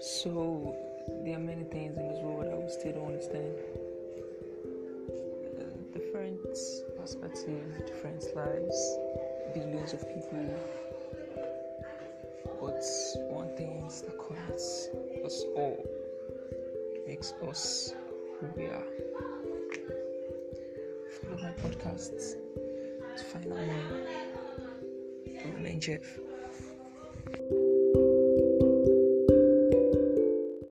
So, there are many things in this world that we still don't understand. Uh, different perspectives, different lives, billions of people. But one thing that connects us all, makes us who we are. Follow my podcasts to find out more. Remain Jeff.